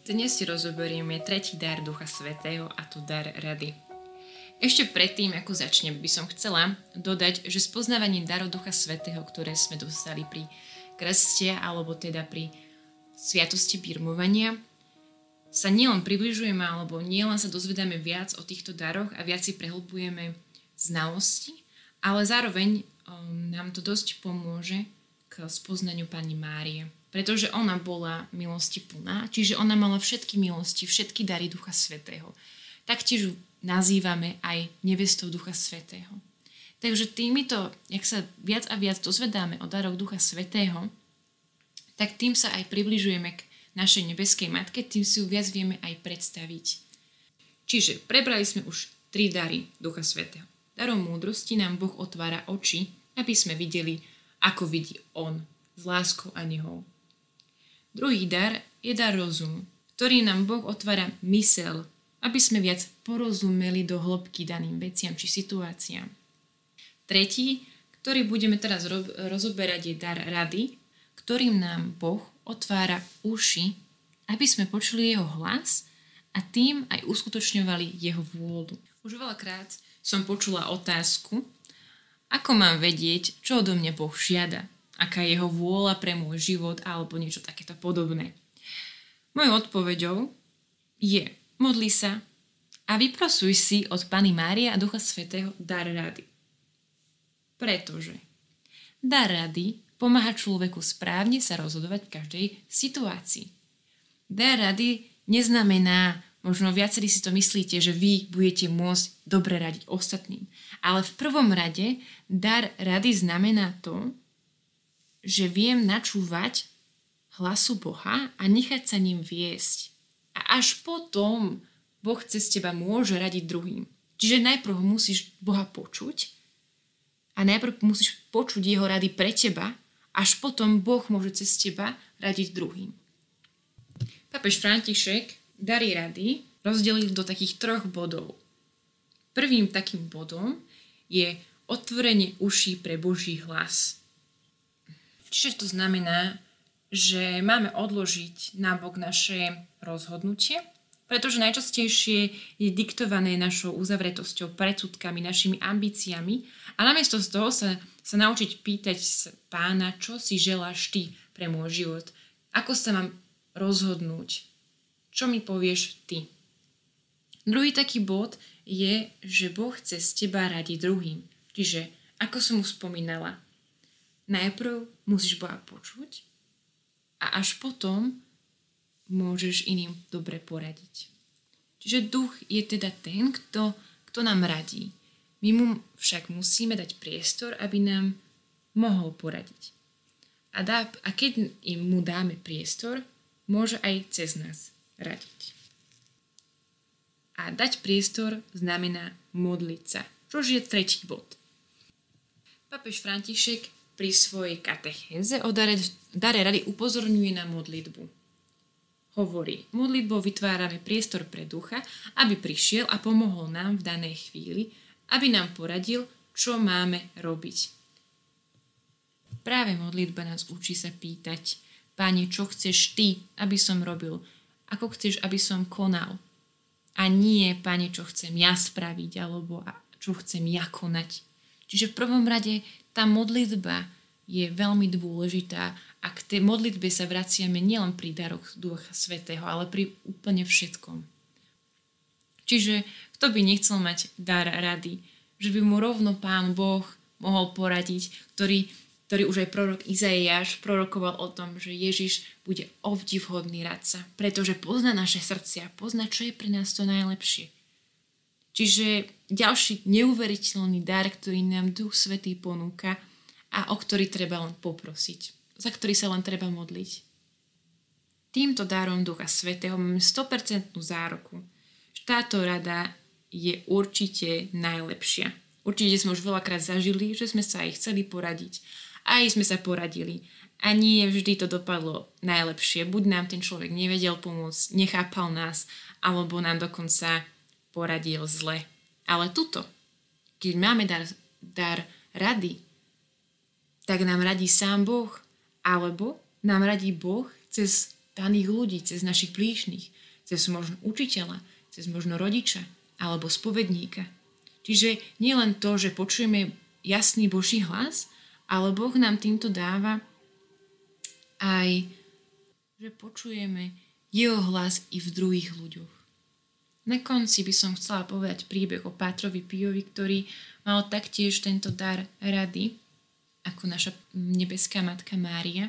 Dnes si rozoberieme tretí dar Ducha Svetého a to dar rady. Ešte predtým, ako začnem, by som chcela dodať, že spoznávaním darov Ducha Svetého, ktoré sme dostali pri krste alebo teda pri sviatosti birmovania, sa nielen približujeme alebo nielen sa dozvedáme viac o týchto daroch a viac si prehlbujeme znalosti, ale zároveň um, nám to dosť pomôže k spoznaniu Pani Márie. Pretože ona bola milosti plná, čiže ona mala všetky milosti, všetky dary Ducha Svetého. Taktiež nazývame aj nevestou Ducha Svetého. Takže týmito, jak sa viac a viac dozvedáme o daroch Ducha Svetého, tak tým sa aj približujeme k našej nebeskej matke, tým si ju viac vieme aj predstaviť. Čiže prebrali sme už tri dary Ducha Svetého. Darom múdrosti nám Boh otvára oči, aby sme videli, ako vidí On, s láskou a nehou. Druhý dar je dar rozumu, ktorý nám Boh otvára mysel, aby sme viac porozumeli do hĺbky daným veciam či situáciám. Tretí, ktorý budeme teraz ro- rozoberať, je dar rady, ktorým nám Boh otvára uši, aby sme počuli jeho hlas a tým aj uskutočňovali jeho vôľu. Už veľakrát som počula otázku, ako mám vedieť, čo odo mňa Boh žiada, aká je jeho vôľa pre môj život alebo niečo takéto podobné. Mojou odpoveďou je modli sa a vyprosuj si od Pany Márie a Ducha Svetého dar rady. Pretože dar rady pomáha človeku správne sa rozhodovať v každej situácii. Dar rady neznamená, možno viacerí si to myslíte, že vy budete môcť dobre radiť ostatným. Ale v prvom rade dar rady znamená to, že viem načúvať hlasu Boha a nechať sa ním viesť. A až potom Boh cez teba môže radiť druhým. Čiže najprv musíš Boha počuť a najprv musíš počuť jeho rady pre teba, až potom Boh môže cez teba radiť druhým. Papež František dary rady rozdelil do takých troch bodov. Prvým takým bodom je otvorenie uší pre Boží hlas. Čiže to znamená, že máme odložiť nabok naše rozhodnutie pretože najčastejšie je diktované našou uzavretosťou, predsudkami, našimi ambíciami a namiesto z toho sa, sa naučiť pýtať pána, čo si želáš ty pre môj život, ako sa mám rozhodnúť, čo mi povieš ty. Druhý taký bod je, že Boh chce z teba radiť druhým. Čiže, ako som mu spomínala, najprv musíš Boha počuť a až potom môžeš iným dobre poradiť. Čiže duch je teda ten, kto, kto nám radí. My mu však musíme dať priestor, aby nám mohol poradiť. A, dá, a keď im mu dáme priestor, môže aj cez nás radiť. A dať priestor znamená modliť sa, čož je tretí bod. Papež František pri svojej katechéze o dare, dare rady upozorňuje na modlitbu hovorí, modlitbou vytvárame priestor pre ducha, aby prišiel a pomohol nám v danej chvíli, aby nám poradil, čo máme robiť. Práve modlitba nás učí sa pýtať, Páne, čo chceš Ty, aby som robil? Ako chceš, aby som konal? A nie, Pane, čo chcem ja spraviť, alebo čo chcem ja konať. Čiže v prvom rade tá modlitba je veľmi dôležitá a k tej modlitbe sa vraciame nielen pri daroch Ducha Svetého, ale pri úplne všetkom. Čiže kto by nechcel mať dar rady, že by mu rovno Pán Boh mohol poradiť, ktorý, ktorý už aj prorok Izaiáš prorokoval o tom, že Ježiš bude obdivhodný radca, pretože pozná naše srdcia, pozná, čo je pre nás to najlepšie. Čiže ďalší neuveriteľný dar, ktorý nám Duch Svetý ponúka a o ktorý treba len poprosiť za ktorý sa len treba modliť. Týmto darom Ducha Svetého máme 100% zároku. Táto rada je určite najlepšia. Určite sme už veľakrát zažili, že sme sa aj chceli poradiť. Aj sme sa poradili. A nie vždy to dopadlo najlepšie. Buď nám ten človek nevedel pomôcť, nechápal nás, alebo nám dokonca poradil zle. Ale tuto, keď máme dar, dar rady, tak nám radí sám Boh, alebo nám radí Boh cez daných ľudí, cez našich blížnych, cez možno učiteľa, cez možno rodiča alebo spovedníka. Čiže nie len to, že počujeme jasný Boží hlas, ale Boh nám týmto dáva aj, že počujeme jeho hlas i v druhých ľuďoch. Na konci by som chcela povedať príbeh o Pátrovi Piovi, ktorý mal taktiež tento dar rady, ako naša nebeská matka Mária.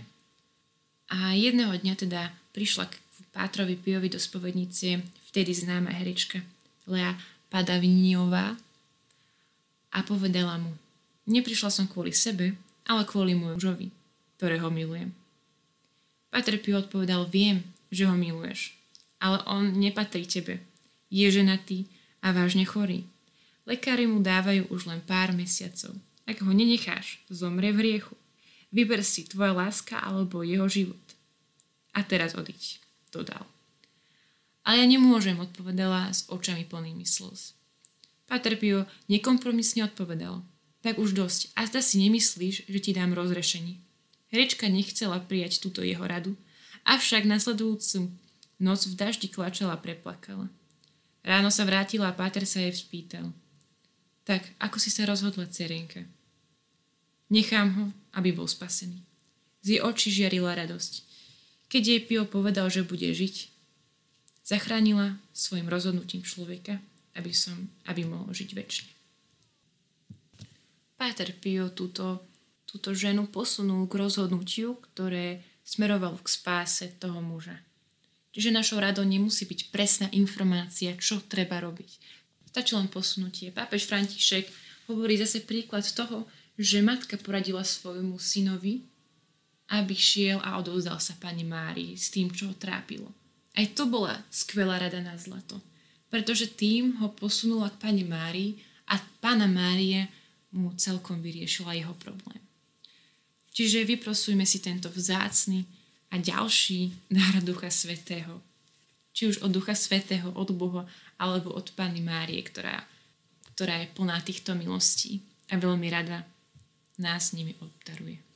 A jedného dňa teda prišla k Pátrovi Piovi do spovednice vtedy známa herečka Lea Padaviniová a povedala mu, neprišla som kvôli sebe, ale kvôli môjmu mužovi, ktorého milujem. Páter Pio odpovedal, viem, že ho miluješ, ale on nepatrí tebe, je ženatý a vážne chorý. Lekári mu dávajú už len pár mesiacov. Ak ho nenecháš, zomre v riechu. Vyber si tvoja láska alebo jeho život. A teraz odiť, dodal. Ale ja nemôžem, odpovedala s očami plnými slz. Pater Pio nekompromisne odpovedal. Tak už dosť. A zda si nemyslíš, že ti dám rozrešenie. Herečka nechcela prijať túto jeho radu, avšak nasledujúcu noc v daždi klačala preplakala. Ráno sa vrátila a Páter sa jej spýtal. Tak, ako si sa rozhodla, cerienka? Nechám ho, aby bol spasený. Z jej očí žiarila radosť. Keď jej Pio povedal, že bude žiť, zachránila svojim rozhodnutím človeka, aby, som, aby mohol žiť väčšine. Páter Pio túto, túto ženu posunul k rozhodnutiu, ktoré smerovalo k spáse toho muža. Čiže našou radou nemusí byť presná informácia, čo treba robiť. Stačí len posunutie. Pápež František hovorí zase príklad toho, že matka poradila svojmu synovi, aby šiel a odovzdal sa pani Márii s tým, čo ho trápilo. Aj to bola skvelá rada na zlato, pretože tým ho posunula k pani Márii a pána Mária mu celkom vyriešila jeho problém. Čiže vyprosujme si tento vzácny a ďalší dar Ducha Svetého. Či už od Ducha Svetého, od Boha, alebo od Panny Márie, ktorá, ktorá je plná týchto milostí a veľmi rada nás nimi obdaruje.